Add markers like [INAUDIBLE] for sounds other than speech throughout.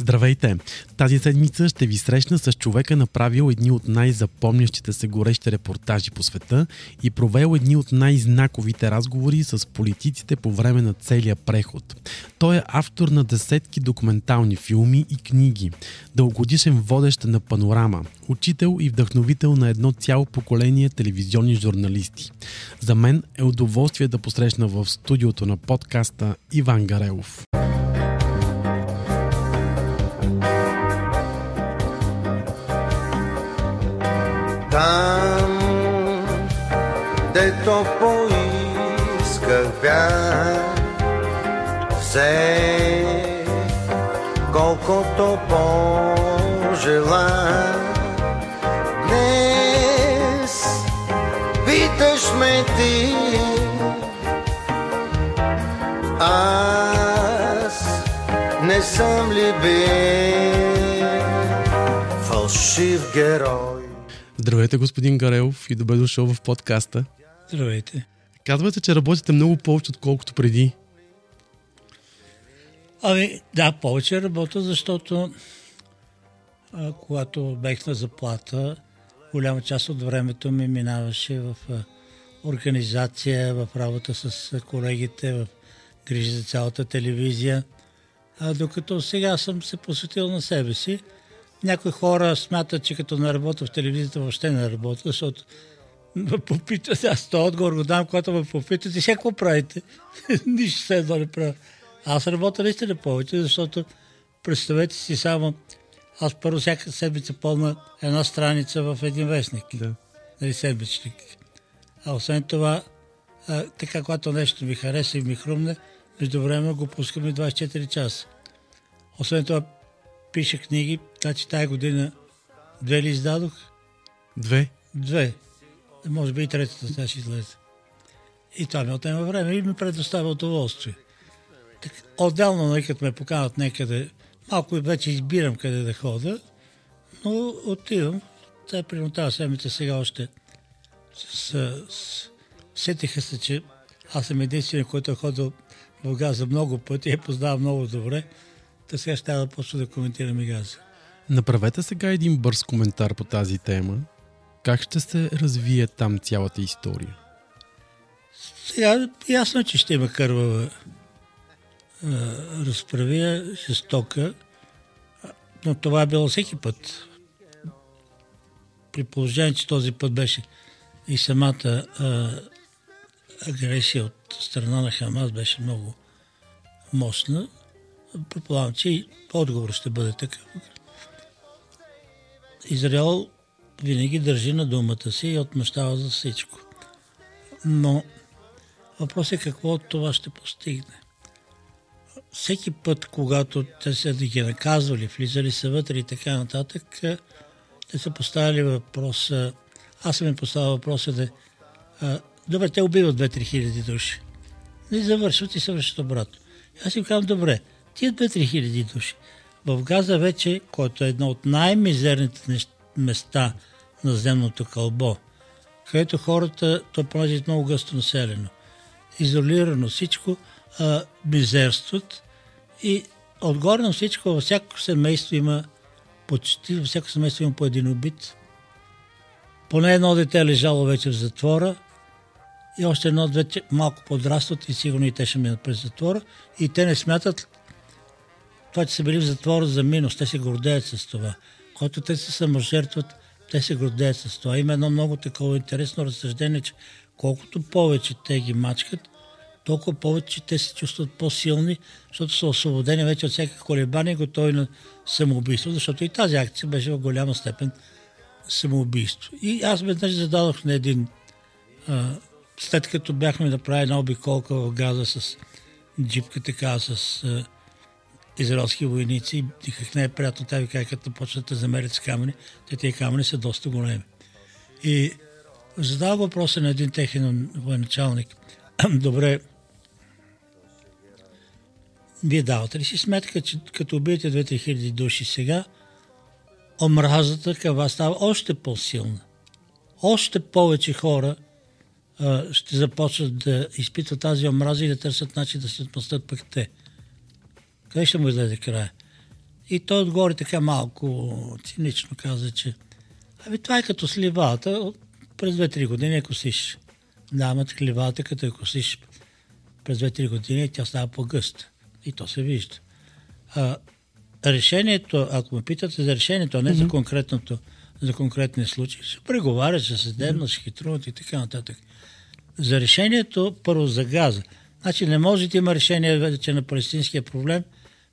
Здравейте! Тази седмица ще ви срещна с човека направил едни от най-запомнящите се горещи репортажи по света и провел едни от най-знаковите разговори с политиците по време на целия преход. Той е автор на десетки документални филми и книги, дългогодишен водещ на панорама, учител и вдъхновител на едно цяло поколение телевизионни журналисти. За мен е удоволствие да посрещна в студиото на подкаста Иван Гарелов. Все колкото пожела. Днес питаш ме ти, аз не съм ли бил фалшив герой? Здравейте, господин Гарелов и добре дошъл в подкаста. Здравейте. Казвате, че работите много повече, отколкото преди. Ами, да, повече работя, защото а, когато бех на заплата, голяма част от времето ми минаваше в а, организация, в работа с а, колегите, в грижи за цялата телевизия. А, докато сега съм се посветил на себе си. Някои хора смятат, че като не работя в телевизията, въобще не работя, защото ме попитат, аз този отговор го дам, когато ме попитат и сега какво правите? [LAUGHS] Нищо се едно не правя. Аз работя наистина повече, защото представете си само, аз първо всяка седмица пълна една страница в един вестник. Да. Нали, седмичник. А освен това, а, така, когато нещо ми хареса и ми хрумне, между време го пускаме 24 часа. Освен това, пиша книги, значи тази година две ли издадох? Две. Две. Може би и третата сега ще излезе. И това ми отнема време и ми предоставя удоволствие. Отделно, нали, като ме поканат някъде, малко и вече избирам къде да хода, но отивам. Тя примерно тази седмица сега още с, с, сетиха се, че аз съм единствен, който е ходил в Газа много пъти и я познавам много добре. Та сега ще да почна да коментирам и Газа. Направете сега един бърз коментар по тази тема. Как ще се развие там цялата история? Сега ясно, е, че ще има кървава разправия, жестока, но това е било всеки път. При положение, че този път беше и самата а, агресия от страна на Хамас беше много мощна, предполагам, че и отговор ще бъде такъв. Израел винаги държи на думата си и отмъщава за всичко. Но въпросът е какво от това ще постигне. Всеки път, когато те са да ги наказвали, влизали са вътре и така нататък, те са поставили въпроса, аз съм им поставил въпроса да а, добре, те убиват 2-3 хиляди души. И завършват и се обратно. Аз им казвам, добре, тия 2-3 хиляди души. В Газа вече, който е едно от най-мизерните места на земното кълбо, където хората, то понеже е много гъсто населено, изолирано всичко, а, мизерстват и отгоре на всичко, във всяко семейство има почти, във всяко семейство има по един убит. Поне едно дете е лежало вече в затвора и още едно вече малко подрастват и сигурно и те ще минат през затвора и те не смятат това, че са били в затвора за минус, те се гордеят с това. Когато те се саможертват, те се гордеят с това. Има едно много такова интересно разсъждение, че колкото повече те ги мачкат, толкова повече те се чувстват по-силни, защото са освободени вече от всяка колебания, готови на самоубийство, защото и тази акция беше в голяма степен самоубийство. И аз веднъж зададох на един, а, след като бяхме направили една обиколка в Газа с джипка, така с а, израелски войници и дихах не е приятно. Тя ви каза, като почнат да замерят с камъни, те тези камъни са доста големи. И задава въпроса на един техен военачалник. [CLEARS THROAT] Добре, вие давате ли си сметка, че като убиете 2-3 хиляди души сега, омразата към вас става още по-силна. Още повече хора а, ще започнат да изпитват тази омраза и да търсят начин да се отмъстят пък те. Къде ще му излезе края? И той отговори така малко цинично каза, че Ами това е като сливалата. През 2-3 години я косиш. Да, ама сливалата като я косиш през 2-3 години, тя става по-гъста. И то се вижда. А, решението, ако ме питате за решението, а не mm-hmm. за конкретното, за конкретния случай, се преговаря с съдебно, mm-hmm. хитруват и така нататък. За решението, първо за газа. Значи не може да има решение вече на палестинския проблем,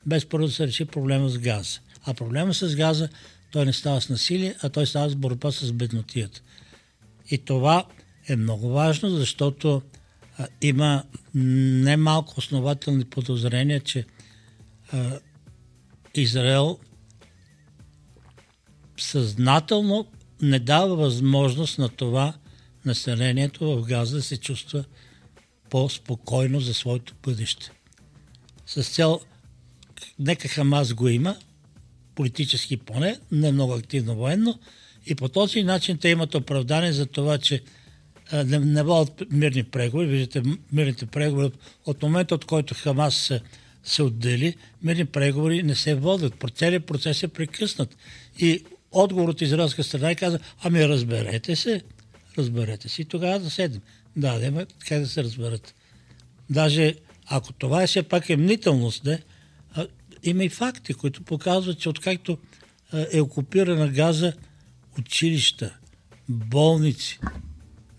без първо да се реши проблема с газа. А проблема с газа той не става с насилие, а той става с борба с беднотията. И това е много важно, защото а, има немалко основателни подозрения, че а, Израел съзнателно не дава възможност на това населението в Газа да се чувства по-спокойно за своето бъдеще. С цел, нека Хамас го има, политически поне, не много активно военно, и по този начин те имат оправдание за това, че не, не водят мирни преговори. Виждате, мирните преговори от момента, от който Хамас се, се отдели, мирни преговори не се водят. Целият процес е прекъснат. И отговор от израелска страна и каза, ами разберете се, разберете се и тогава да седем. Да, да, как да се разберат. Даже ако това е все пак е мнителност, не, има и факти, които показват, че откакто е окупирана газа, училища, болници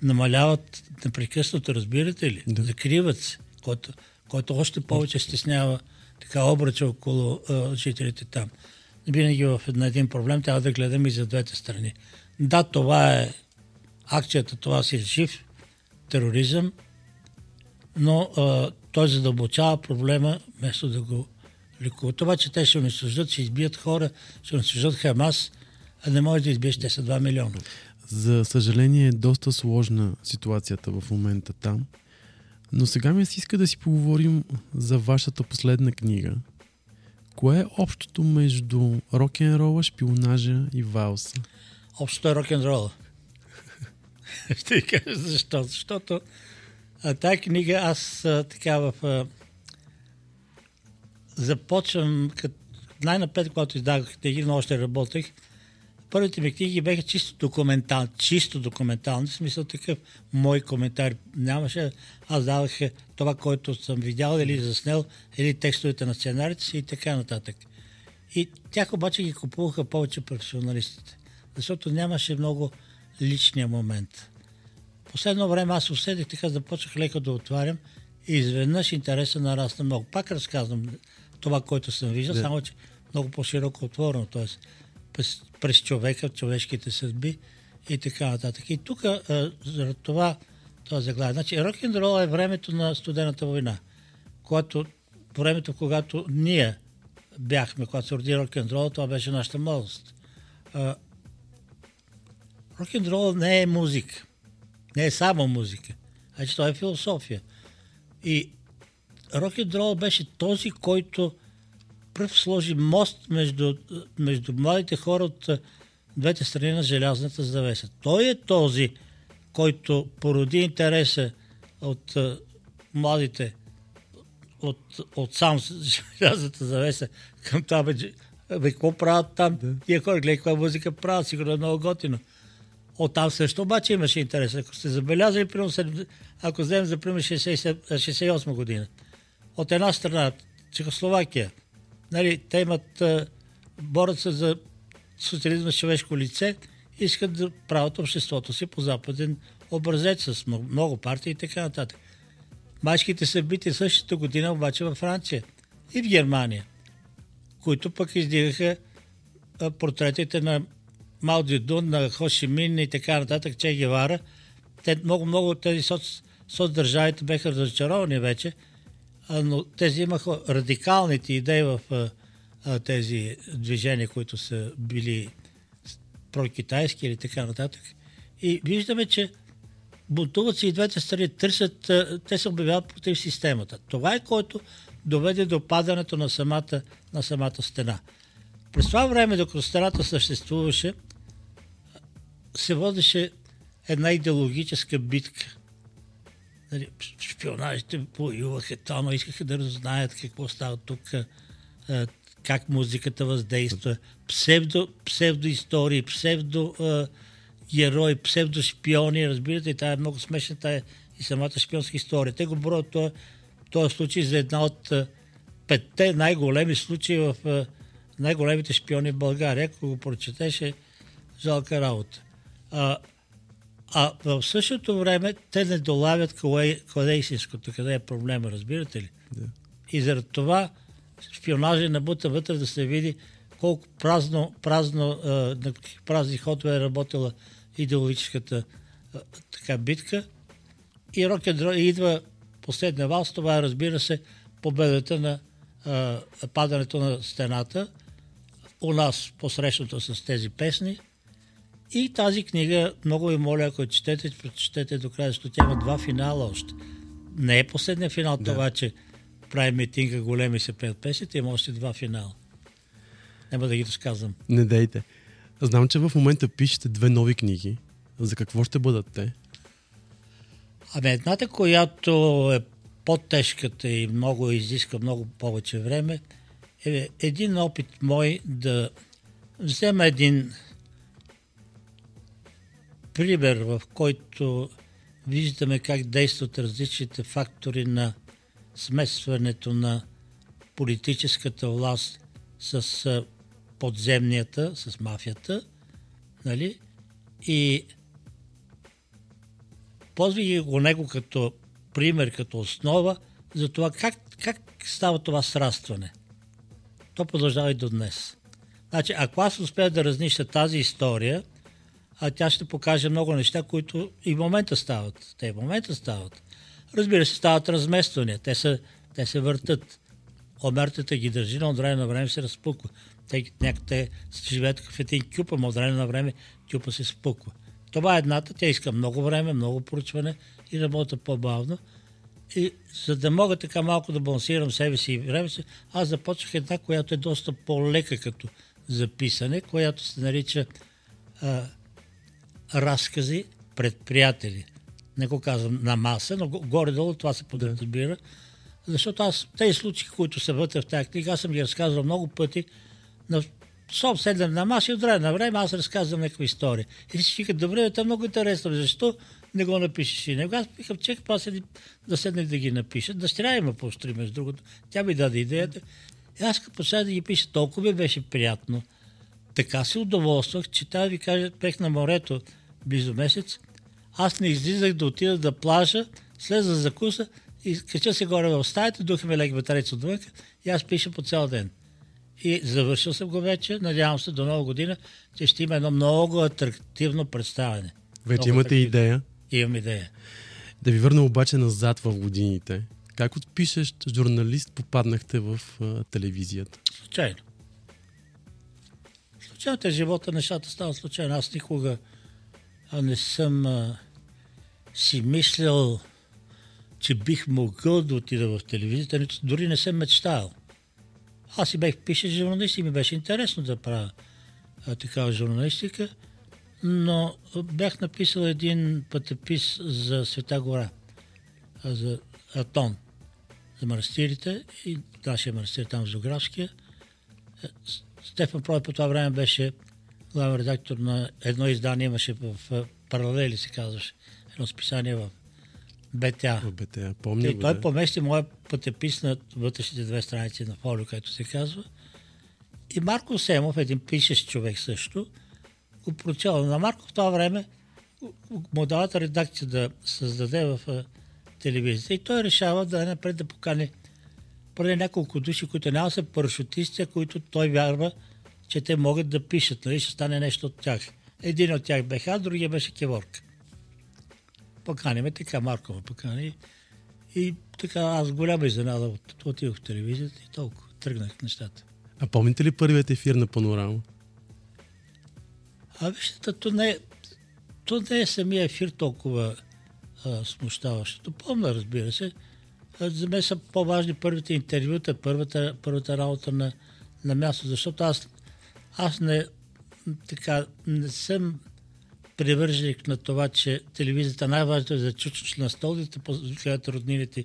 намаляват непрекъснато, разбирате ли? Да. Закриват се, който, който още повече стеснява така обръча около а, жителите там. Винаги в една един проблем трябва да гледаме и за двете страни. Да, това е акцията, това си е жив тероризъм, но а, той задълбочава проблема, вместо да го лекува. Това, че те ще унищожат, ще избият хора, ще унищожат Хамас, а не може да избиеш, те са 2 милиона. За съжаление е доста сложна ситуацията в момента там. Но сега ми се иска да си поговорим за вашата последна книга. Кое е общото между рок-н-рола, шпионажа и валса? Общото е рок-н-рола. [LAUGHS] Ще ви кажа защо. Защото а, тази книга аз а, така в... А, започвам, като най-напред, когато издавах книги, но още работех, първите ми книги бяха чисто документални, чисто документални, в смисъл такъв мой коментар нямаше. Аз давах това, което съм видял или заснел, или текстовете на сценарите си и така нататък. И тях обаче ги купуваха повече професионалистите, защото нямаше много личния момент. Последно време аз усетих така, започнах леко да отварям и изведнъж интереса нарасна много. Пак разказвам това, което съм виждал, да. само че много по-широко отворено, т.е. През, през човека, човешките съдби и така нататък. И тук, заради това, това заглавие. Значи, рок н рол е времето на студената война, когато, времето, когато ние бяхме, когато се роди рок н рол това беше нашата младост. Рок н рол не е музика. Не е само музика. Значи, това е философия. И рок н рол беше този, който пръв сложи мост между, между младите хора от двете страни на желязната завеса. Той е този, който породи интереса от младите от, от сам [LAUGHS] желязната завеса към това, бе, бе какво правят там? Да. Тия хора, гледай каква музика правят, сигурно е много готино. От там също обаче имаше интерес. Ако сте забелязали, примерно, ако вземем за пример 68 година, от една страна Чехословакия, нали, те имат, борят се за социализма човешко лице, искат да правят обществото си по западен образец с много, партии и така нататък. Майските събития същата година обаче във Франция и в Германия, които пък издигаха портретите на Мао Дун, на Хошимин и така нататък, Че Гевара. Те, много, много от тези соц, соцдържавите беха разочаровани вече, но тези имаха радикалните идеи в тези движения, които са били прокитайски или така нататък. И виждаме, че бунтуват се и двете страни, търсят, те се обявяват против системата. Това е което доведе до падането на самата, на самата стена. През това време, докато стената съществуваше, се водеше една идеологическа битка нали, шпионажите воюваха, но искаха да раззнаят какво става тук, как музиката въздейства, псевдо, псевдоистории, псевдо герои, псевдошпиони, разбирате, тая е много смешна тая и самата шпионска история. Те го броят този, този случай за една от петте най-големи случаи в най-големите шпиони в България. Ако го прочетеше, жалка работа. А, а в същото време те не долавят къде, къде е истинското, къде е проблема, разбирате ли? Да. И заради това шпионажа на бута вътре да се види колко празно, празно а, на празни ходове е работила идеологическата а, така битка. И рок идва последния вал, с това е, разбира се, победата на а, падането на стената у нас посрещното с тези песни. И тази книга, много ви моля, ако четете, прочетете до края, защото тя има два финала още. Не е последния финал да. това, че прави митинга големи се пеят песните, има още два финала. Няма да ги разказвам. Не дейте. Знам, че в момента пишете две нови книги. За какво ще бъдат те? Ами едната, която е по-тежката и много изиска много повече време, е един опит мой да взема един пример, в който виждаме как действат различните фактори на смесването на политическата власт с подземнията, с мафията, нали? И ползвайки го него като пример, като основа за това как, как става това срастване. То продължава и до днес. Значи, ако аз успея да разнища тази история, а тя ще покаже много неща, които и в момента стават. Те в момента стават. Разбира се, стават размествания. Те, са, те се въртат. Омертата ги държи, но от време на време се разпуква. Те, някъде живеят в един кюп, а от време на време кюпа се спуква. Това е едната. Тя иска много време, много поручване и работа по-бавно. И за да мога така малко да балансирам себе си и време си, аз започнах една, която е доста по-лека като записане, която се нарича а, разкази пред приятели. Не го казвам на маса, но горе-долу това се подразбира. Защото аз тези случаи, които са вътре в тази книга, аз съм ги разказвал много пъти на соб седнем на маса и от време на време аз разказвам някаква история. И си викат, добре, е много интересно. Защо не го напишеш и него? Аз викам, чекай, па седи, да седнах да ги напиша. Дъщеря има по между другото. Тя ми даде идеята. И аз като почнах да ги пиша, толкова ми беше приятно. Така се удоволствах, че тази ви кажа, пех на морето близо месец. Аз не излизах да отида да плажа, слеза за закуса и кача се горе в стаята, духа ми лег батарец отвън и аз пиша по цял ден. И завършил съм го вече. Надявам се до нова година, че ще има едно много атрактивно представяне. Вече много имате атрактивно. идея. Имам идея. Да ви върна обаче назад в годините. Как от пишещ журналист попаднахте в а, телевизията? Случайно. Случайно е живота, нещата стават случайно. Аз никога не съм а, си мислял, че бих могъл да отида в телевизията, нито дори не съм мечтал. Аз си бех пише журналист и ми беше интересно да правя а, такава журналистика, но бях написал един пътепис за Света гора, а, за Атон, за манастирите и нашия манастир там в Зографския. Е, Стефан Прой по това време беше главен редактор на едно издание, имаше в Паралели се казваше, едно списание в БТА. В БТА. Помня И го, той да. помести моя пътепис на вътрешните две страници на фолио, както се казва. И Марко Семов, един пишещ човек също, го прочел. На Марко в това време му дават редакция да създаде в телевизията и той решава да напред да покани преди няколко души, които няма са парашутисти, които той вярва, че те могат да пишат, нали, ще стане нещо от тях. Един от тях бех аз, другия беше Кеворка. Поканиме така, Марко ме покани. И така, аз голяма изненада от- отидох в телевизията и толкова. Тръгнах нещата. А помните ли първият ефир на Панорама? А вижте, то не, е- то не е самия ефир толкова а, смущаващото. Помня, разбира се. А, За мен са по-важни първите интервюта, първата, първата работа на, на място, защото аз, аз не, така, не съм привърженик на това, че телевизията най-важното е за чучуч на стол, да те гледат роднините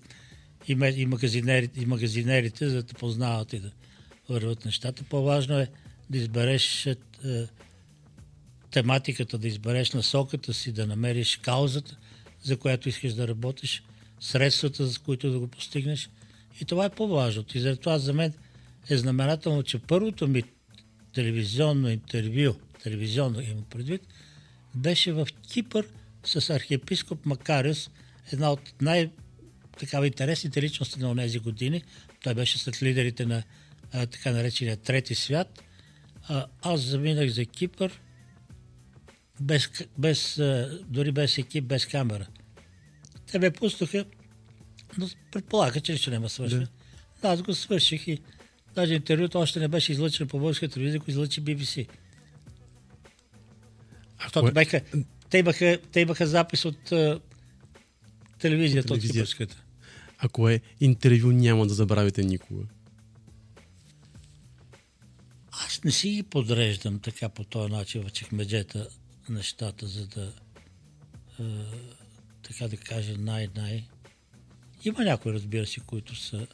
и, и, магазинерите, и магазинерите, за да те познават и да върват нещата. По-важно е да избереш е, тематиката, да избереш насоката си, да намериш каузата, за която искаш да работиш, средствата, за които да го постигнеш. И това е по-важното. И заради това за мен е знаменателно, че първото ми телевизионно интервю, телевизионно имам предвид, беше в Кипър с архиепископ Макариус, една от най- такава интересните личности на тези години. Той беше след лидерите на а, така наречения Трети свят. А, аз заминах за Кипър без, без, дори без екип, без камера. Те ме пуснаха, но предполага, че ще няма свърши. Да. Аз го свърших и даже интервюто още не беше излъчено по българска телевизия, го излъчи BBC. Защото беха, те, имаха, те имаха запис от а, телевизията, от кипърската. Ако е интервю, няма да забравите никога. Аз не си ги подреждам така по този начин в чехмеджета нещата, за да е, така да кажа най-най. Има някои, разбира се, които са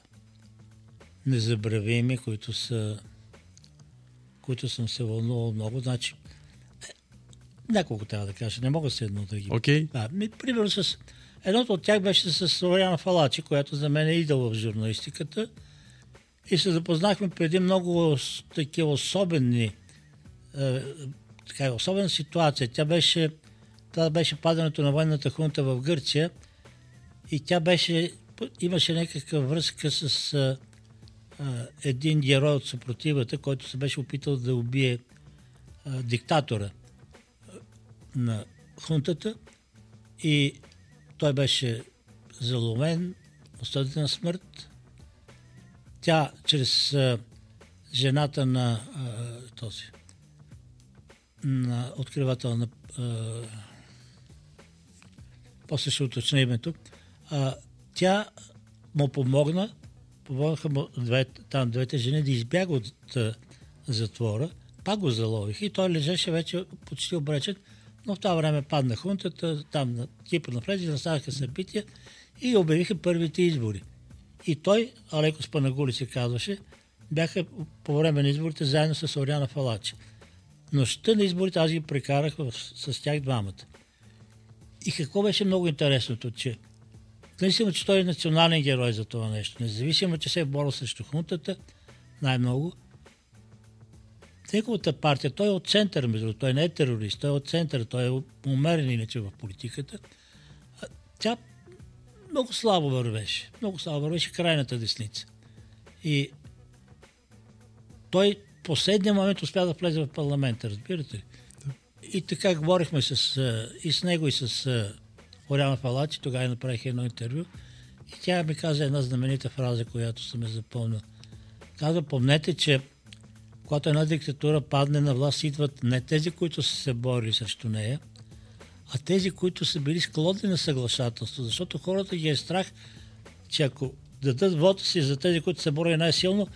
незабравими, които са които съм се вълнувал много. Значи, е, няколко трябва да кажа, не мога се едно да ги ми, примерно с... Едното от тях беше с Ориана Фалачи, която за мен е идол в журналистиката. И се запознахме по един много такива особени е, така, особена ситуация. Тя беше, това беше падането на военната хунта в Гърция и тя беше, имаше някаква връзка с а, а, един герой от съпротивата, който се беше опитал да убие а, диктатора на хунтата и той беше заломен, осъден на смърт. Тя чрез а, жената на а, този на откривател на а, после ще уточня името, а, тя му помогна, помогнаха му две, там двете жени да избяга от а, затвора, пак го заловиха и той лежеше вече почти обречен, но в това време падна хунтата, там на Кипър навлезе, наставаха събития и обявиха първите избори. И той, Алеко Спанагули се казваше, бяха по време на изборите заедно с Ориана Фалачи. Нощта на изборите аз ги прекарах в, с тях двамата. И какво беше много интересното, че независимо, че той е национален герой за това нещо, независимо, че се е борил срещу хунтата, най-много, неговата партия, той е от център, между той не е терорист, той е от център, той е умерен иначе в политиката. Тя много слабо вървеше, много слабо вървеше крайната десница. И той последния момент успя да влезе в парламента, разбирате ли? И така говорихме с, и с него, и с Оряна Палачи, тогава направих едно интервю. И тя ми каза една знаменита фраза, която съм я запомнил. Каза, помнете, че когато една диктатура падне на власт, идват не тези, които са се борили срещу нея, а тези, които са били склонни на съглашателство. Защото хората ги е страх, че ако дадат вода си за тези, които се борили най-силно,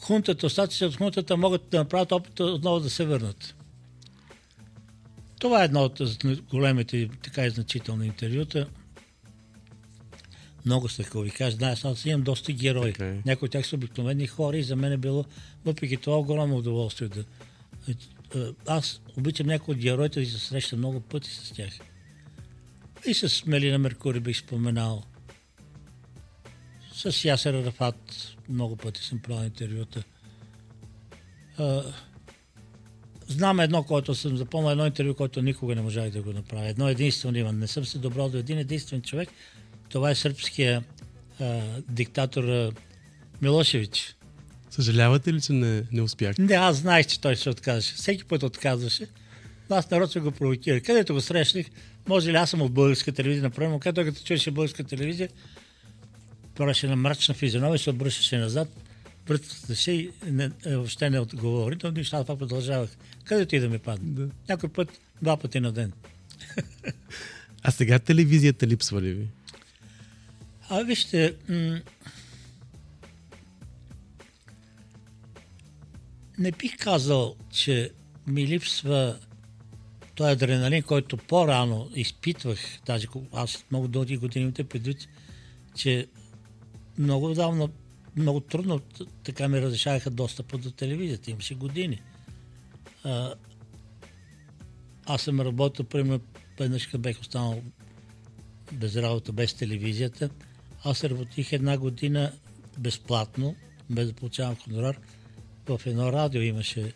хунтата, остатъците от хунтата могат да направят опит отново да се върнат. Това е едно от големите така и значителни интервюта. Много са, ви кажа, да, аз имам доста герои. Така е. Някои от тях са обикновени хора и за мен е било, въпреки това, огромно удоволствие да... Аз обичам някои от героите и се срещам много пъти с тях. И с Мелина Меркури бих споменал. С Ясер Рафат много пъти съм правил интервюта. Знам едно, което съм запомнил, едно интервю, което никога не можах да го направя. Едно единствено имам. Не съм се добрал до един единствен човек. Това е сръбския а, диктатор Милошевич. Съжалявате ли, че не, не успях? Не, аз знаех, че той ще откаже. Всеки път отказваше. Аз нарочно го провокирах. Където го срещнах, може ли аз съм от българска телевизия, но където като чуеше българска телевизия, правеше на мрачна физиономия, се обръщаше назад, връщаше и не, е, въобще не отговори, но нещата това продължавах. Където и да ми падне. Да. Някой път, два пъти на ден. [LAUGHS] А сега телевизията липсва ли ви? А вижте, м- не бих казал, че ми липсва той адреналин, който по-рано изпитвах, даже аз много дълги години имате предвид, че много давно, много трудно така ми разрешаваха достъпа до телевизията. Имаше години. А, аз съм работил, примерно, веднъж бех останал без работа, без телевизията. Аз работих една година безплатно, без да получавам хонорар. В едно радио имаше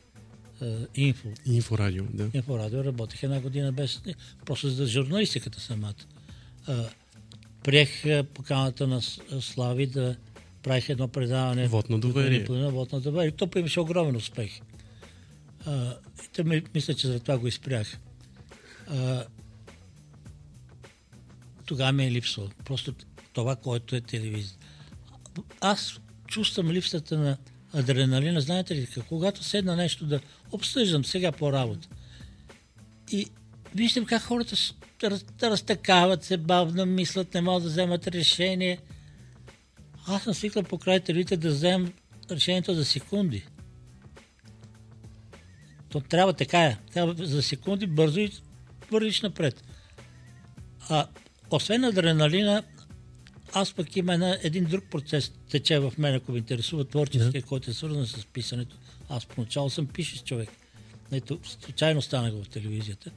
инфо. Инфорадио, да. Инфорадио работех една година без... Просто за журналистиката самата. Е, приех поканата на Слави да правих едно предаване. Вот на доверие. Вот на доверие. То имаше огромен успех. А, и ми, мисля, че за това го изпрях. А, тогава ми е липсвало. Просто това, което е телевизия. Аз чувствам липсата на адреналина. Знаете ли, когато седна нещо да обсъждам сега по работа и виждам как хората разтакават се бавно, мислят, не могат да вземат решение. Аз съм свикнал по край телевизията да вземам решението за секунди. То трябва така е. Трябва за секунди бързо и вървиш напред. А освен адреналина, аз пък има една, един друг процес тече в мен, ако ви интересува творческия, yeah. който е свързан с писането. Аз поначало съм пишещ човек. Ето, случайно станах в телевизията.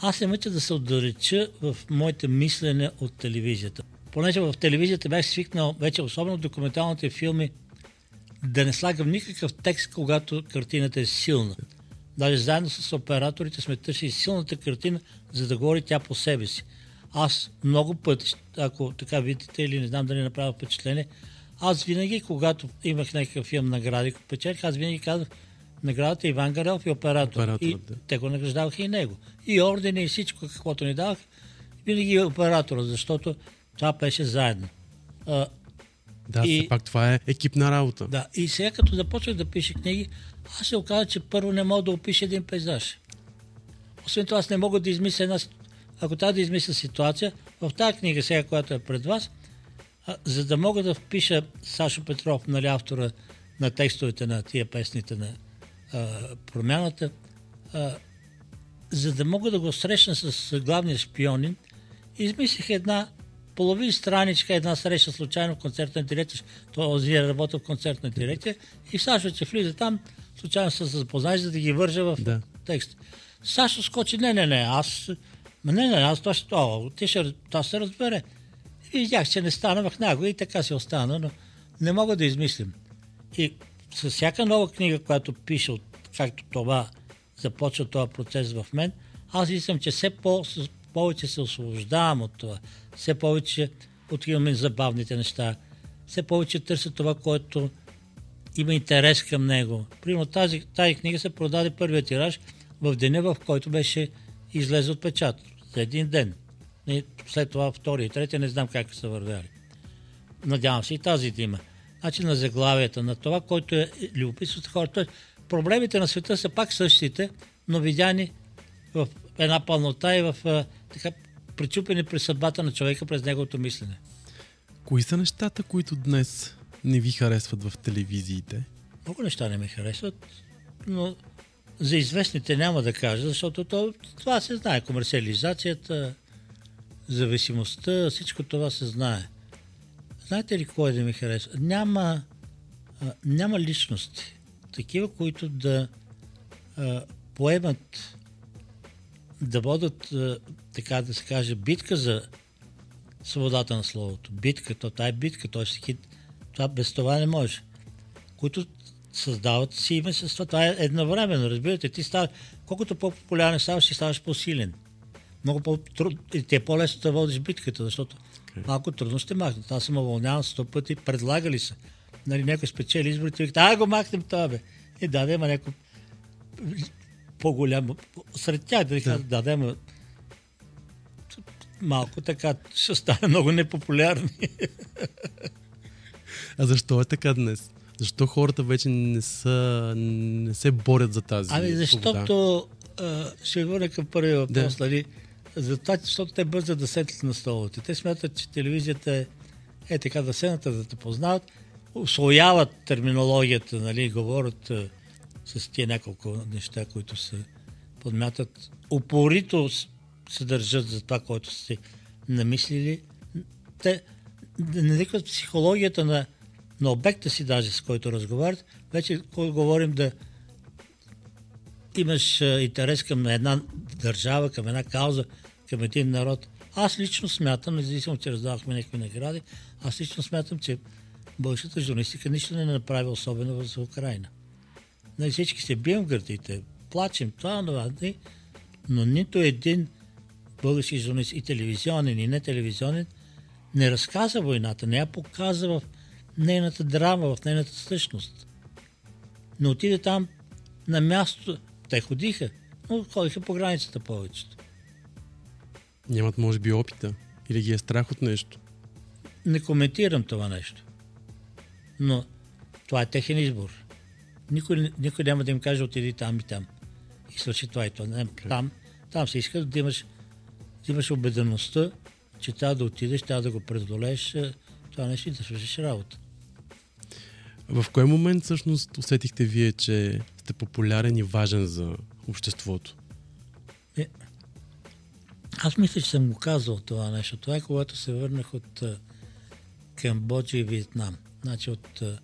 Аз се мъча да се отдалеча в моите мислене от телевизията. Понеже в телевизията бях свикнал, вече особено документалните филми, да не слагам никакъв текст, когато картината е силна. Даже заедно с операторите сме търсили силната картина, за да говори тя по себе си. Аз много пъти, ако така видите или не знам да не направя впечатление, аз винаги, когато имах някакъв филм награди, печелих, аз винаги казах, наградата е Иван Гарелов и оператор. оператор и да. те го награждаваха и него. И ордени и всичко, каквото ни давах, винаги е оператора, защото това беше заедно. А, да, и, все пак това е екипна работа. Да, и сега като започнах да пиша книги, аз се оказа, че първо не мога да опиша един пейзаж. Освен това, аз не мога да измисля една... Ако трябва да измисля ситуация, в тази книга сега, която е пред вас, а, за да мога да впиша Сашо Петров, нали, автора на текстовете на тия песните на а, промяната, а, за да мога да го срещна с главния шпионин, измислих една половин страничка, една среща случайно в концертна дирекция, този е работил в концертна дирекция и Сашо, че влиза там, случайно се запознаеш, за да ги вържа в да. текст. Сашо скочи, не, не, не, аз, не, не, аз това ще, о, ти ще, това се разбере. И видях, че не стана в него и така си остана, но не мога да измислим. И с всяка нова книга, която пише, от, както това започва този процес в мен, аз мислям, че все по, повече се освобождавам от това. Все повече отиваме забавните неща. Все повече търся това, което има интерес към него. Примерно тази, тази книга се продаде първия тираж в деня, в който беше излезе от печат. За един ден. И след това втори и трети, не знам как са вървяли. Надявам се и тази да има. Значи на заглавията, на това, което е любопитство за хората. Проблемите на света са пак същите, но видяни в една пълнота и в така причупени през съдбата на човека, през неговото мислене. Кои са нещата, които днес не ви харесват в телевизиите? Много неща не ми харесват, но за известните няма да кажа, защото то, това се знае. Комерциализацията, зависимостта, всичко това се знае. Знаете ли кой да ми харесва? Няма, а, няма личности. Такива, които да а, поемат, да водят, а, така да се каже, битка за свободата на словото. Битка, то тая е битка, т.е. това без това не може. Които създават си име с това. Това е едновременно, разбирате. Ти става, колкото по-популярен ставаш, ти ставаш по-силен. Много по-трудно. И ти е по-лесно да водиш битката, защото okay. малко трудно ще махнат. Аз съм уволняван сто пъти, предлагали са. Нали, някой спечели изборите, викат, а го махнем това, бе. И даде, има някой по-голям. Сред тях да, да. даде, има малко така ще стане много непопулярни. А защо е така днес? Защо хората вече не, са, не се борят за тази Ами защото, а, ще върна към първия въпрос, да. нали, за това, защото те бързат да седят на столовете. Те смятат, че телевизията е, е така да седнат, да те познават, освояват терминологията, нали, говорят а, с тия няколко неща, които се подмятат упорито се държат за това, което сте намислили. Те не викат психологията на, на обекта си даже, с който разговарят. Вече говорим да имаш интерес към една държава, към една кауза, към един народ. Аз лично смятам, независимо, че раздавахме някакви награди, аз лично смятам, че българската журналистика нищо не направи особено за Украина. Нали, всички се бием в гърдите, плачем, това, това, но нито един български журналист, и телевизионен, и не телевизионен, не разказа войната, не я показа в нейната драма, в нейната същност. Не отиде там на място. Те ходиха, но ходиха по границата повечето. Нямат, може би, опита. Или ги е страх от нещо. Не коментирам това нещо. Но това е техен избор. Никой, никой няма да им каже отиди там и там. И свърши това и това. Не, там, там се иска да имаш, да имаш убедеността, че трябва да отидеш, трябва да го преодолееш е, това нещо и да свършиш работа. В кой момент всъщност усетихте вие, че сте популярен и важен за обществото? Е, аз мисля, че съм го казал това нещо. Това е когато се върнах от uh, Камбоджа и Виетнам. Значи от uh,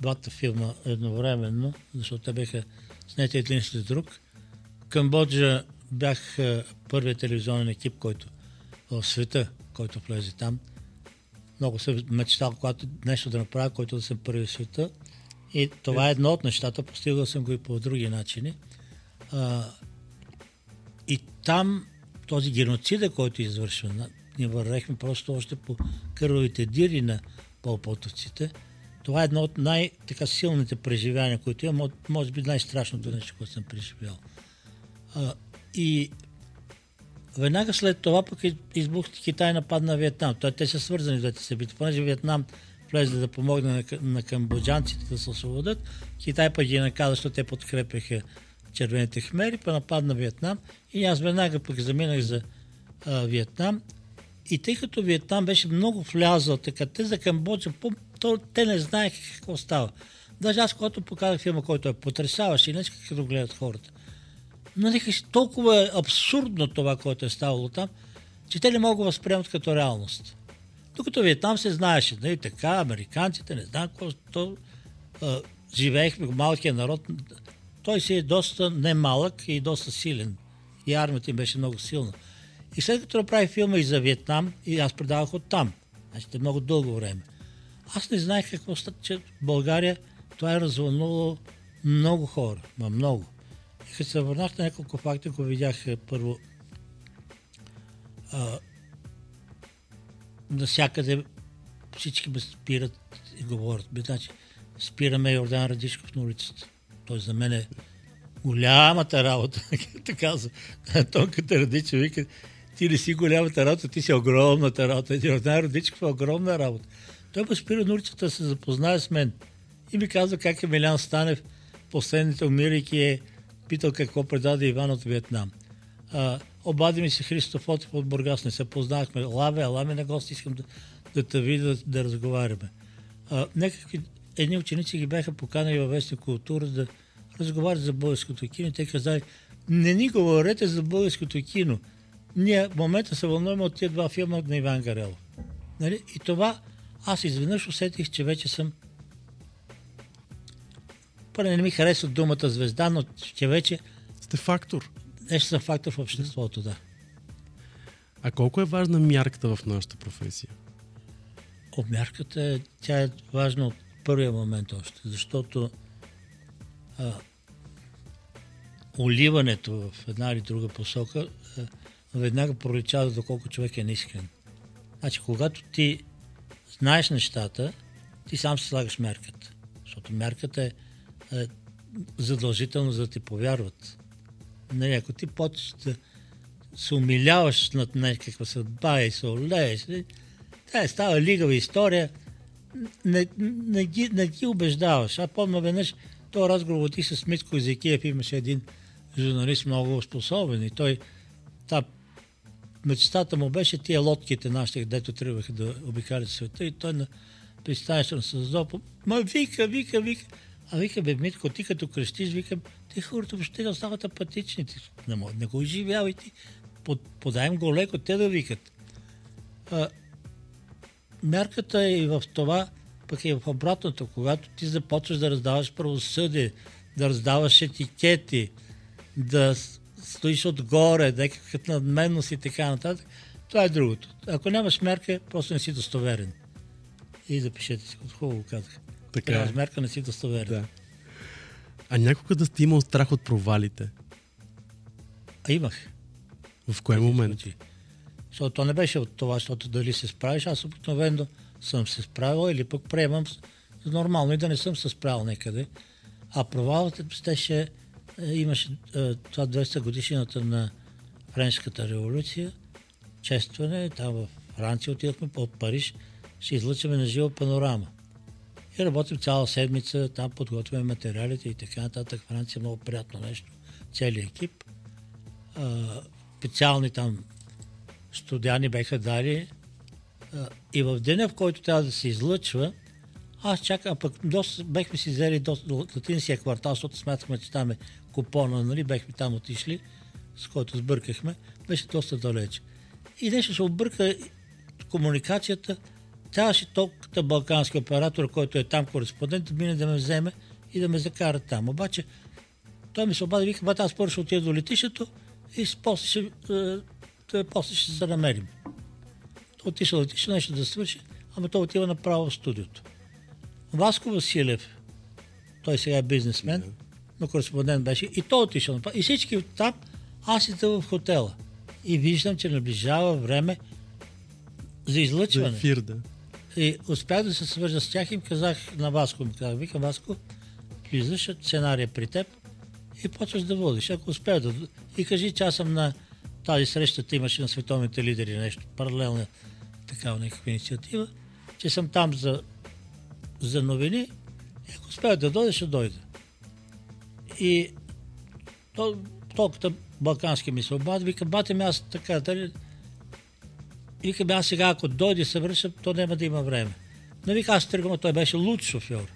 двата филма едновременно, защото те бяха снети един след друг. Камбоджа бях първият телевизионен екип, който в света, който влезе там. Много съм мечтал, когато нещо да направя, който да съм първи в света. И това е едно от нещата, постигал съм го и по други начини. А, и там този геноцида, който извършва, ние вървехме просто още по кървавите дири на полпотовците. Това е едно от най-силните преживявания, които имам, може би най-страшното нещо, което съм преживял. А, и веднага след това пък избух Китай нападна Виетнам. Той, те са свързани двете събития. Понеже Виетнам влезе да помогне на, на камбоджанците да се освободят, Китай пък ги наказа, защото те подкрепяха червените хмери, па нападна Виетнам и аз веднага пък заминах за а, Виетнам. И тъй като Виетнам беше много влязъл, така те за Камбоджа, то, те не знаеха какво става. Даже аз, когато показах филма, който е потрясаващ и днес като гледат хората. Нека толкова е абсурдно това, което е ставало там, че те не могат да възприемат като реалност. Докато Виетнам се знаеше, нали, така, американците, не знам какво, то, а, живеехме, малкия народ, той си е доста немалък и доста силен. И армията им беше много силна. И след като направи филма и за Виетнам, и аз предавах от там, значи много дълго време, аз не знаех какво става, че България това е развълнувало много хора, ма много. Като се върнах на няколко факта, ако видях е, първо а, навсякъде всички ме спират и говорят. Бе, значи, спираме Йордан Радишков на улицата. Той за мен е голямата работа. [LAUGHS] така за тонката Радича вика, ти не си голямата работа, ти си огромната работа. Йордан Радичков е огромна работа. Той ме спира на улицата да се запознае с мен. И ми казва как е Милян Станев, последните умирайки е питал какво предаде Иван от Виетнам. А, обади ми се Христо Фотов от Бургас, не се познахме. Лаве, ламе на гости, искам да, да те видя, да, да разговаряме. А, някакви едни ученици ги бяха поканали във Вестник култура да разговарят за българското кино. Те казали, не ни говорете за българското кино. Ние в момента се вълнуваме от тези два филма на Иван Гарелов. Нали? И това аз изведнъж усетих, че вече съм първо не ми харесва думата звезда, но че вече... Сте фактор. Нещо съм фактор в обществото, да. А колко е важна мярката в нашата професия? О, мярката е, тя е важна от първия момент още, защото а, оливането в една или друга посока а, веднага проличава доколко човек е неискрен. Значи, когато ти знаеш нещата, ти сам се слагаш мерката. Защото мерката е, е задължително за да ти повярват. Нали, ако ти почнеш да се умиляваш над някаква съдба и се олееш, нали, тя е става лигава история, не, не, ги, не ги убеждаваш. А помня веднъж този разговор ти с Митко Зекиев имаше един журналист много способен и той та мечтата му беше тия лодките нашите, дето трябваха да обикалят света и той на пристанището на Създопо, ма вика, вика, вика, А вика, бе, Митко, ти като кръстиш, викам, те хората въобще да остават апатични. Ти Не, не го изживявай ти. Под, подай им го леко, те да викат. А, мярката е и в това, пък и в обратното, когато ти започваш да раздаваш правосъдие, да раздаваш етикети, да стоиш отгоре, някакъв надменност и така нататък, това е другото. Ако нямаш мярка, просто не си достоверен. И запишете си, хубаво казах. Така е. мярка, не си достоверен. Да. А някога да сте имал страх от провалите? А имах. В кой момент? случаи. Защото то не беше от това, защото дали се справиш, аз обикновено съм се справил или пък приемам нормално и да не съм се справил някъде. А провалът щеше, е, имаше е, това 200 годишнината на Френската революция, честване, там в Франция отидохме от Париж, ще излъчваме на живо панорама. И работим цяла седмица, там подготвяме материалите и така нататък. Франция е много приятно нещо, целият екип. А, специални там студяни беха дали. А, И в деня, в който трябва да се излъчва, аз чакам, а пък доста, бехме си взели доста, до латинския квартал, защото смятахме, че там е купона, нали, бехме там отишли, с който сбъркахме, беше доста далеч. И нещо се обърка комуникацията, трябваше толкова балкански оператор, който е там кореспондент, да мине да ме вземе и да ме закара там. Обаче той ми се обади, вика, аз първо ще отида до летището и после ще, е, е, после ще се намерим. Той отишъл до летището, нещо да свърши, ама той отива направо в студиото. Васко Василев, той сега е бизнесмен, но кореспондент беше, и той отишъл. направо. И всички там, аз идвам в хотела. И виждам, че наближава време за За излъчване. ефир, да. И успях да се свържа с тях и им казах на Васко, ми казах, вика Васко, влизаш, сценария при теб и почваш да водиш. Ако успея да... И кажи, че аз съм на тази срещата, имаше на световните лидери нещо, паралелна такава някаква инициатива, че съм там за, за новини и ако успея да дойда, ще дойда. И то, толкова балкански ми се обади, вика, бате ми аз така, дали, Вика, бе, аз сега ако дойде се връщам, то няма да има време. Но вика, аз тръгвам, той беше луд шофьор.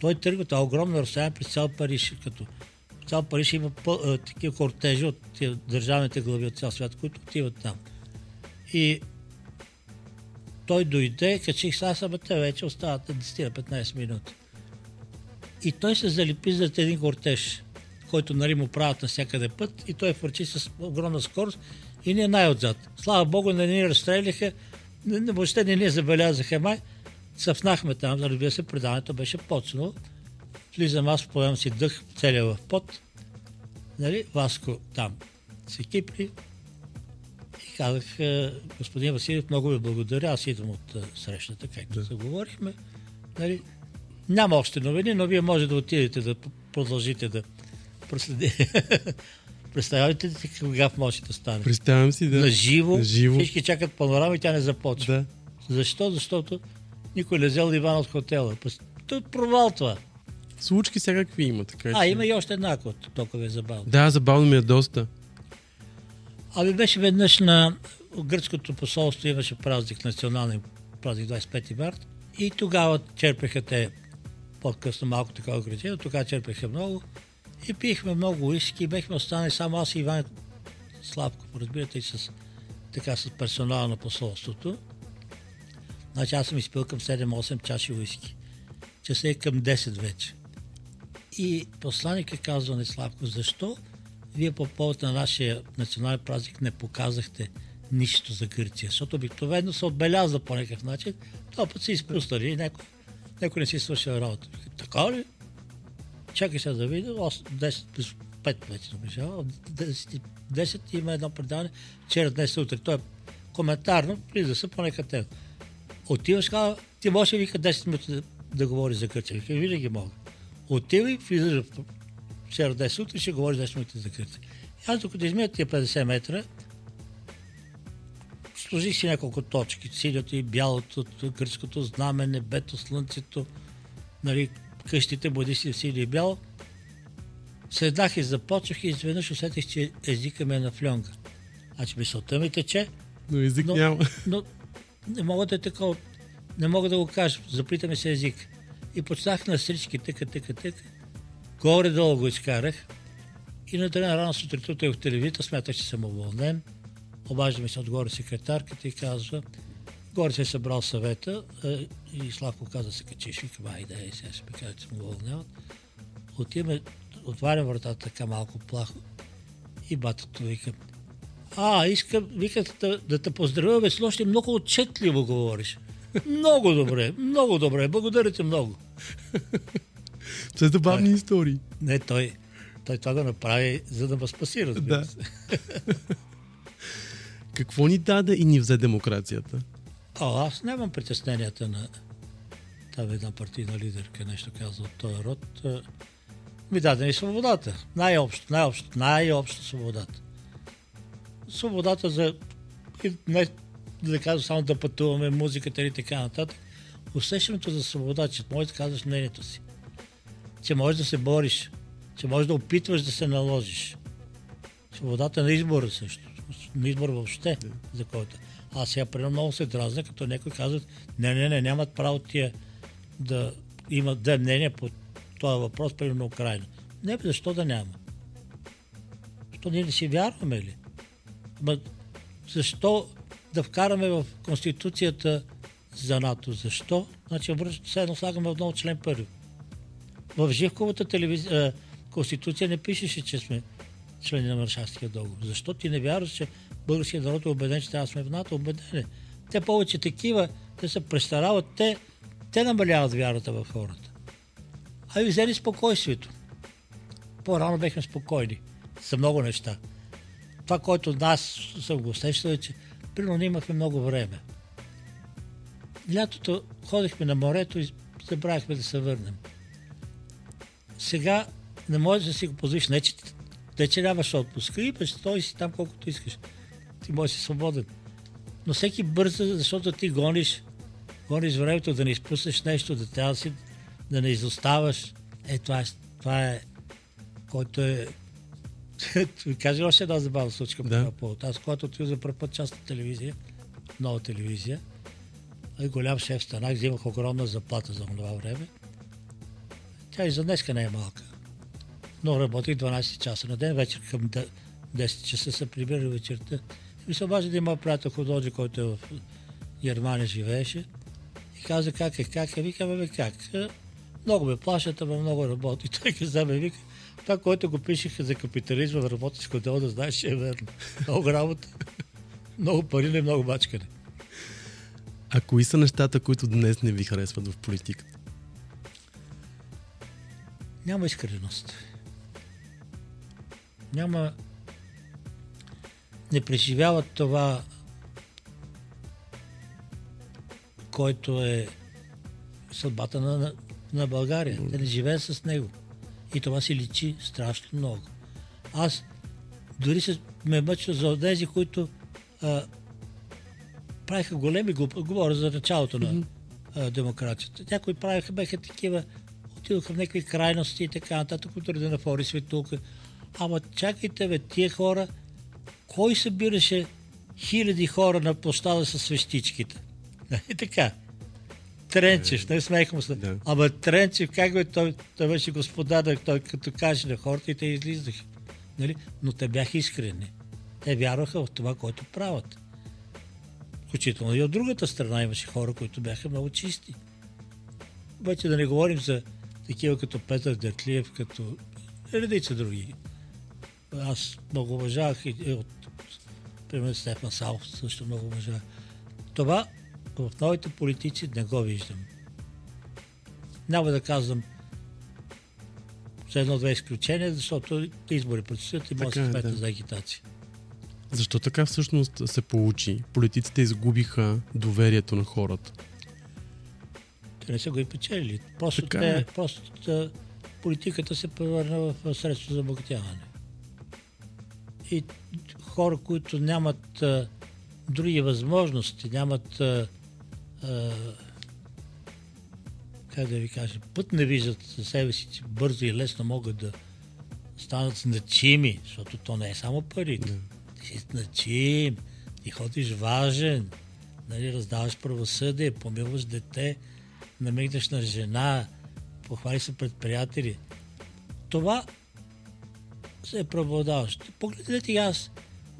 Той тръгва, това е огромно разстояние през цял Париж, като цял Париж има пъл, а, такива кортежи от тия държавните глави от цял свят, които отиват там. И той дойде, качих се, ама те вече остават на 10-15 минути. И той се залепи зад един кортеж, който нали, му правят навсякъде път и той върчи с огромна скорост и ние най-отзад. Слава Богу, не ни разстреляха, не, не, въобще не ни забелязаха май. Цъфнахме там, разбира се, предаването беше почнало. Влизам аз, поемам си дъх, целия в пот. Нали, Васко там се кипри. И казах, е, господин Василев, много ви благодаря, аз идвам от е, срещата, както се говорихме. Нали, няма още новини, но вие може да отидете да продължите да проследите. [LAUGHS] Представявате ли си кога може да стане? Представям си да... На живо, На живо. всички чакат панорама и тя не започва. Да. Защо? Защото никой не взел диван от хотела. Пъс- То е провал това. Случки всякакви има, така А, че... има и още една, която толкова е забавно. Да, забавно ми е доста. Ами беше веднъж на гръцкото посолство имаше празник, национален празник 25 март. И тогава черпеха те по-късно малко такова ограничение, тогава черпеха много. И пихме много уиски, бехме останали само аз и Иван Славко, разбирате, и с, така, с персонала на посолството. Значи аз съм изпил към 7-8 чаши уиски. Часа е към 10 вече. И посланника казва на Славко, защо вие по повод на нашия национален празник не показахте нищо за Гърция, защото обикновено се отбелязва по някакъв начин, това път се изпуснали и някой, някой не си свършил работа. Така ли? Чакай сега да видя, 8, 10 плюс 5 вече наближава, 10, 10 има едно предаване, вчера, днес, утре, то е коментарно, влиза се по някакъв тема. Отиваш, казва, ти можеш ли вика 10 минути да, да говори за Гърция? Вика, винаги мога. Отивай, влизаш в вчера 10 утре, ще говориш 10 минути за Гърция. И аз докато измия тия 50 метра, сложих си няколко точки. Синьото и бялото, гръцкото знаме, небето, слънцето, нали, къщите, будисти в синьо и бяло. Седнах и започнах и изведнъж усетих, че езика ми е на флюнга. Значи мисълта ми тече, Но език но, няма. но не мога да е такова. Не мога да го кажа. Заплита ми се език. И почнах на стрички, тъка, тъка, тъка. Горе-долу го изкарах. И на ден рано сутринта в телевизията смятах, че съм уволнен. Обаждаме се отгоре секретарката и казва, горе се е събрал съвета е, и Славко каза се качиш, викам, айде, ей, сега ще ми кажа, че му уволняват. Отиваме, отварям вратата така малко плахо и батото вика, а, искам, вика, да, да те поздравя, бе, с нощи много отчетливо говориш. Много добре, много добре, благодаря ти много. [LAUGHS] Все забавни истории. Не, той, той това го направи, за да ме спаси, разбира Да. се. [LAUGHS] Какво ни даде и ни взе демокрацията? О, аз нямам притесненията на тази една партийна лидерка, нещо казва от този род. Е, Ми даде и свободата. Най-общо, най-общо, най-общо свободата. Свободата за и не да кажа само да пътуваме, музиката и така нататък. Усещането за свобода, че можеш да казваш мнението си. Че можеш да се бориш. Че можеш да опитваш да се наложиш. Свободата на избора също. На избор въобще, за който. Аз сега примерно много се дразня, като някой казват, не, не, не, нямат право тия да имат две мнения по този въпрос, примерно на Украина. Не, защо да няма? Защо ние не си вярваме ли? Ама защо да вкараме в Конституцията за НАТО? Защо? Значи, все едно слагаме отново член първи. В Живковата телевизия, Конституция не пишеше, че сме члени на Маршалския договор. Защо ти не вярваш, че българският народ е убеден, че трябва да сме в НАТО? Убеден е. Те повече такива, те се престарават, те, те намаляват вярата в хората. А ви взели спокойствието. По-рано бехме спокойни за много неща. Това, което аз съм го усещал е, че примерно имахме много време. Лятото ходихме на морето и забравихме да се върнем. Сега не можеш да си го позволиш. Не, че, не, че нямаш отпуск. Идваш, стой си там колкото искаш. Ти можеш да си свободен. Но всеки бърза, защото ти гониш, гониш времето да не изпуснеш нещо, да трябва да си, да не изоставаш. Е, това е, това е който е [LAUGHS] кажа още една забавна случка по Да. повод. Аз, когато отидох за първ път частна телевизия, нова телевизия, и голям шеф станах, взимах огромна заплата за това време. Тя и за днеска не е малка. Но работих 12 часа на ден, вечер към де- 10 часа се прибира вечерта. И се обажда да има приятел художник, който е в Германия живееше. И каза как е, как е. Викаме, бе, как? «Е, Много ме плащат, ама много работи. [LAUGHS] Той каза, ме вика, това, което го пишеха за капитализма в работническо дело, да знаеш, че е верно. Много работа, много пари, не много бачкане. А кои са нещата, които днес не ви харесват в политиката? Няма искреност. Няма... Не преживяват това, който е съдбата на, на, на България. Те не живеят с него. И това си личи страшно много. Аз дори се ме мъча за тези, които а, правиха големи глупости. Говоря за началото на а, демокрацията. Някои правиха, беха такива, отидоха в някакви крайности и така нататък, които да нафори светулка. Ама чакайте, бе, тия хора, кой събираше хиляди хора на площада с свещичките? И така. Тренчев, не смехме се. Да. Ама Тренчев, как бе, той, той беше господар, той като каже на хората и те излизаха. Нали? Но те бяха искрени. Те вярваха в това, което правят. Включително и от другата страна имаше хора, които бяха много чисти. Вече да не говорим за такива като Петър Дертлиев, като редица други. Аз много уважавах и от, примерно Стефан Салов също много уважавах. Това в новите политици не го виждам. Няма да казвам за едно-две изключения, защото избори предстоят и може да се е, сметне да. за агитация. Защо така всъщност се получи? Политиците изгубиха доверието на хората. Те не са го и печелили. Просто, Така те, е. просто политиката се превърна в средство за обогатяване. И хора, които нямат а, други възможности, нямат а, а, как да ви кажа, път не виждат за себе си, че бързо и лесно могат да станат значими, защото то не е само парите. Ти си значим, ти ходиш важен, нали, раздаваш правосъдие, помилваш дете, намигнеш на жена, похвали се пред приятели. Това се е преобладаващо. Погледнете и аз,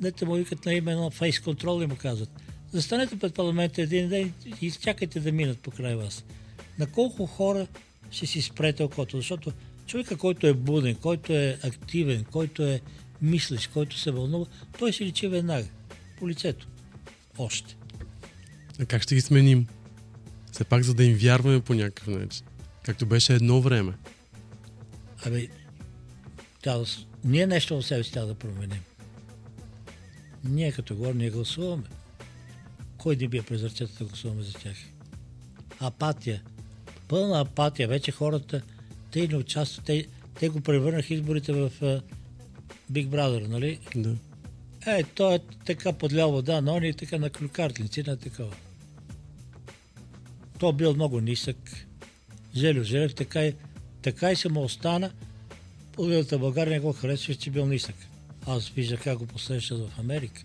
дете му викат на име на фейс контрол и му казват. Застанете пред парламента един ден и изчакайте да минат покрай вас. На колко хора ще си спрете окото? Защото човека, който е буден, който е активен, който е мислещ, който се вълнува, той ще личи веднага по лицето. Още. А как ще ги сменим? Все пак, за да им вярваме по някакъв начин. Както беше едно време. Абе, тя да, ние нещо в себе си трябва да променим. Ние като говорим, ние гласуваме. Кой да бие през ръцете да гласуваме за тях? Апатия. Пълна апатия. Вече хората, те не участват. Те, те го превърнаха изборите в uh, Big Brother, нали? Да. Е, той е така подлял вода, но и така на клюкартлици, на такова. Той бил много нисък. Желю Желев, така и, така и се му остана. Половината България не го харесва, че бил нисък. Аз виждах как го посрещат в Америка.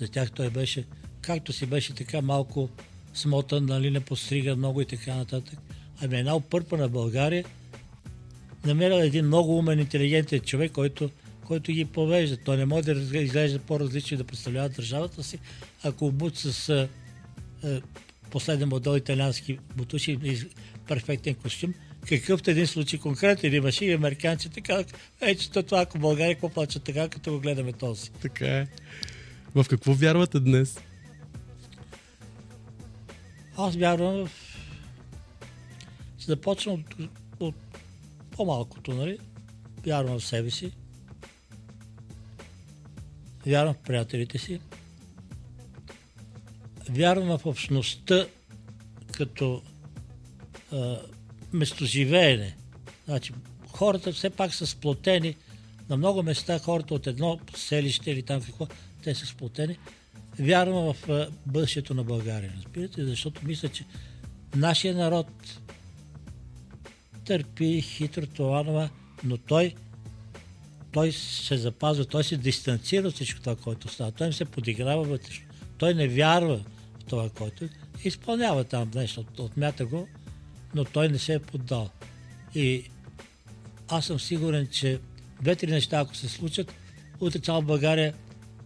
За тях той беше, както си беше така малко смотан, нали, не пострига много и така нататък. Ами една опърпана България намерил един много умен, интелигентен човек, който, който ги повежда. Той не може да изглежда по-различно да представлява държавата си, ако обут с а, последен модел италиански бутуши перфектен костюм, какъвто един случай конкретен имаше и американците казаха, е, че то това, ако България, какво плачат така, като го гледаме този. Така е. В какво вярвате днес? Аз вярвам в... Ще започна от, от по-малкото, нали? Вярвам в себе си. Вярвам в приятелите си. Вярвам в общността като а, местоживеене. Значи, хората все пак са сплотени. На много места хората от едно селище или там какво, те са сплотени. Вярвам в бъдещето на България, разбирате, защото мисля, че нашия народ търпи хитро това, но той той се запазва, той се дистанцира от всичко това, което става. Той им се подиграва вътрешно. Той не вярва в това, което изпълнява там нещо, от- отмята го, но той не се е поддал. И аз съм сигурен, че две-три неща, ако се случат, утре цяла България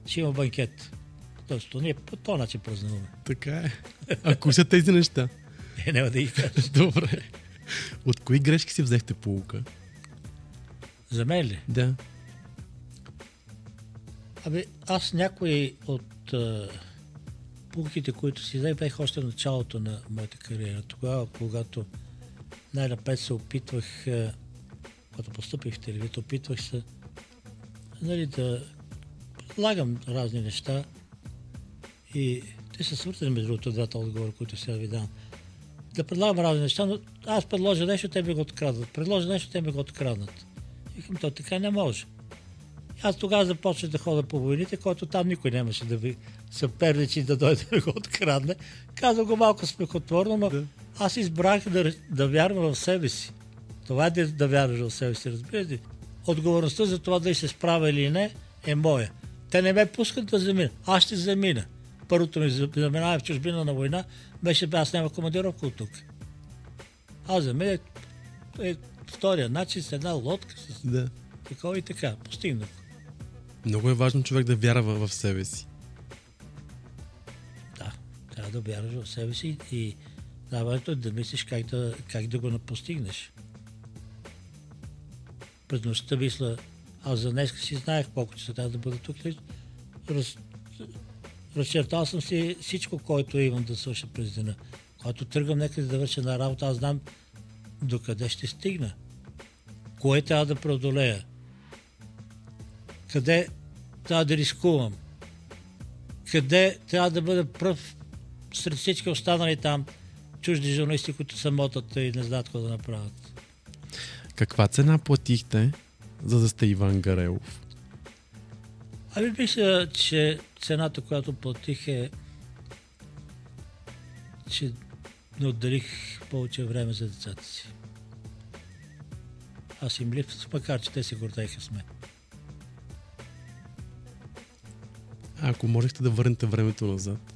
ще има банкет. Тоест, то ние по този начин празнуваме. Така е. А кои са тези неща? [LAUGHS] Е, няма да ги кажа. [LAUGHS] Добре. От кои грешки си взехте полука? За мен ли? Да. Абе, аз някои от пулките, които си взех, бех още началото на моята кариера. Тогава, когато най-напред се опитвах, а, когато поступих в телевизията, опитвах се нали, да предлагам разни неща и те са свързани между другото двата отговора, които сега ви дам. Да предлагам разни неща, но аз предложа нещо, те ми го откраднат. Предложа нещо, те ми го откраднат. Викам, то така не може. Аз тогава започнах да хода по войните, който там никой нямаше да ви съперничи да дойде да го открадне. Казах го малко смехотворно, но Да. аз избрах да, да вярвам в себе си. Това е да, да вярваш в себе си, разбирате. ли? Отговорността за това дали се справя или не е моя. Те не ме пускат да замина. Аз ще замина. Първото ми заминаване в чужбина на война беше, бе, аз няма командировка от тук. Аз заминах е, втория начин с една лодка, с Да. такова и така. Постигнах. Много е важно човек да вярва в себе си. Да, вярваш в себе си и даването е да мислиш как да, как да го постигнеш. През нощта мисля, аз за днес си знаех колко часа трябва да бъда тук. Раз, разчертал съм си всичко, което имам да свърша през деня. Когато тръгвам някъде да върша на работа, аз знам докъде ще стигна. Кое трябва да преодолея. Къде трябва да рискувам къде трябва да бъда пръв сред всички останали там чужди журналисти, които се мотат и не знаят какво да направят. Каква цена платихте, за да сте Иван Гарелов? Ами мисля, че цената, която платих е, че не отделих повече време за децата си. Аз им липсвах, макар че те се гордееха с мен. А ако можехте да върнете времето назад?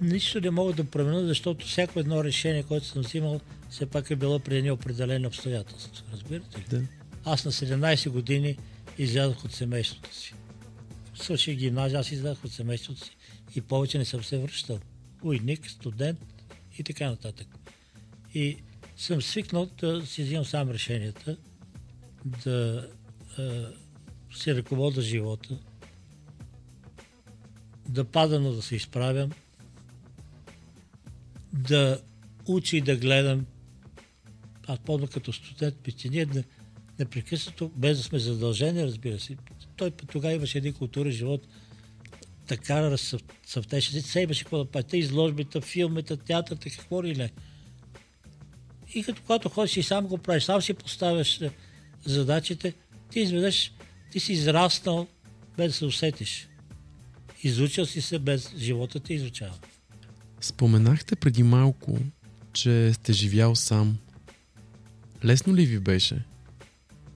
Нищо не мога да променя, защото всяко едно решение, което съм взимал, все пак е било при едни определени обстоятелства. Разбирате ли? Да. Аз на 17 години излязох от семейството си. Свърших гимназия, аз излязох от семейството си и повече не съм се връщал. Уйник, студент и така нататък. И съм свикнал да си взимам сам решенията, да е, си ръковода живота, да пада, но да се изправям, да учи да гледам. Аз помня като студент, ние да непрекъснато, без да сме задължени, разбира се. Той тогава имаше един културен живот, така разсъвтеше. Се имаше какво да. Те изложбите, филмите, театрите, какво ли не. И като когато ходиш и сам го правиш, сам си поставяш е, задачите, ти изведеш, ти си израснал без да се усетиш. Изучил си се без живота ти изучава. Споменахте преди малко, че сте живял сам. Лесно ли ви беше?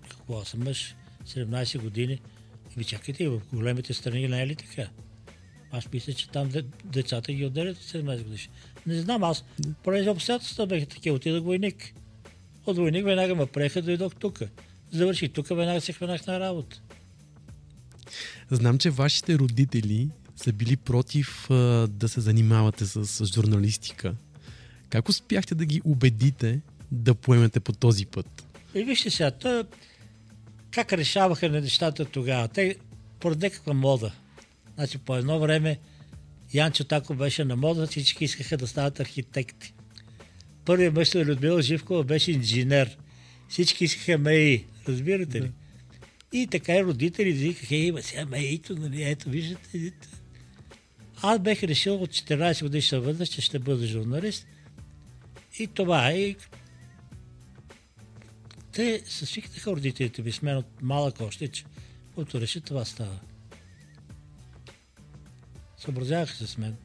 Какво аз съм мъж, 17 години. Ви чакайте, в големите страни не е ли така? Аз мисля, че там децата ги отделят от 17 години. Не знам, аз поради обстоятелствата бяха такива. Отидах войник. От войник веднага ме преха, дойдох тук. Завърших тук, веднага се хванах на работа. Знам, че вашите родители са били против а, да се занимавате с, с журналистика. Как успяхте да ги убедите да поемете по този път? И вижте сега, то, как решаваха на нещата тогава? Те поради някаква мода. Значи по едно време Янчо Тако беше на мода, всички искаха да стават архитекти. Първият мъж на Людмила Живкова беше инженер. Всички искаха МЕИ. Разбирате ли? Да. И така и родители викаха, има сега МЕИ-то, нали, ето, виждате. Аз бех решил от 14 годишна възраст, че ще бъда журналист. И това е. Те се свикнаха родителите ми с мен от малък още, че който реши това става. Съобразяваха се с мен.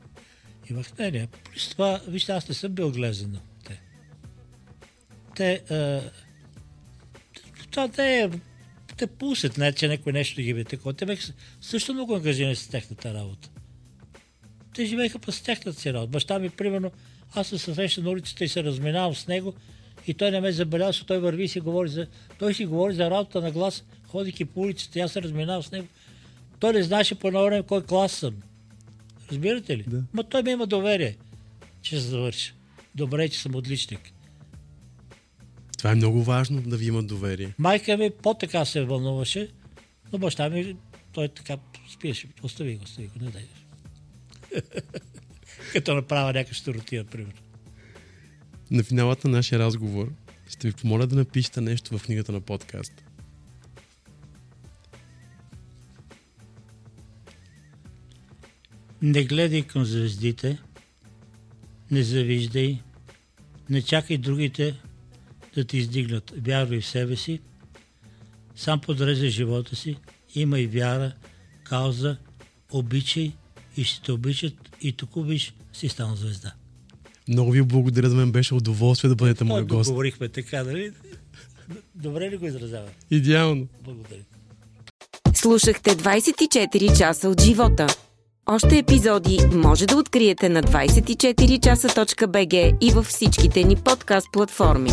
Имах мнение. Плюс това, вижте, аз не съм бил глезен. Те. Те. А, това те е те пусят, не че някой нещо ги бе такова. Те бяха също много ангажирани с техната работа. Те живееха по тяхната си работа. Баща ми, примерно, аз се срещам на улицата и се разминавам с него и той не ме забелязва, защото той върви и си говори за... Той си говори за работа на глас, ходики по улицата, аз се разминавам с него. Той не знаеше по едно време кой клас съм. Разбирате ли? Да. Ма той ми има доверие, че се завърша. Добре, че съм отличник. Това е много важно да ви има доверие. Майка ми по-така се вълнуваше, но баща ми, той така спиеше. Остави го, остави го, не дай. [LAUGHS] Като направя някаква щуротия, пример. На финалата на нашия разговор ще ви помоля да напишете нещо в книгата на подкаст. Не гледай към звездите, не завиждай, не чакай другите да ти издигнат. Вярвай в себе си, сам подреждай живота си, имай вяра, кауза, обичай и ще те обичат и тук обич си стана звезда. Много ви благодаря, за мен беше удоволствие да бъдете мой гост. Говорихме така, нали? Добре ли го изразява? Идеално. Благодаря. Слушахте 24 часа от живота. Още епизоди може да откриете на 24часа.bg и във всичките ни подкаст платформи.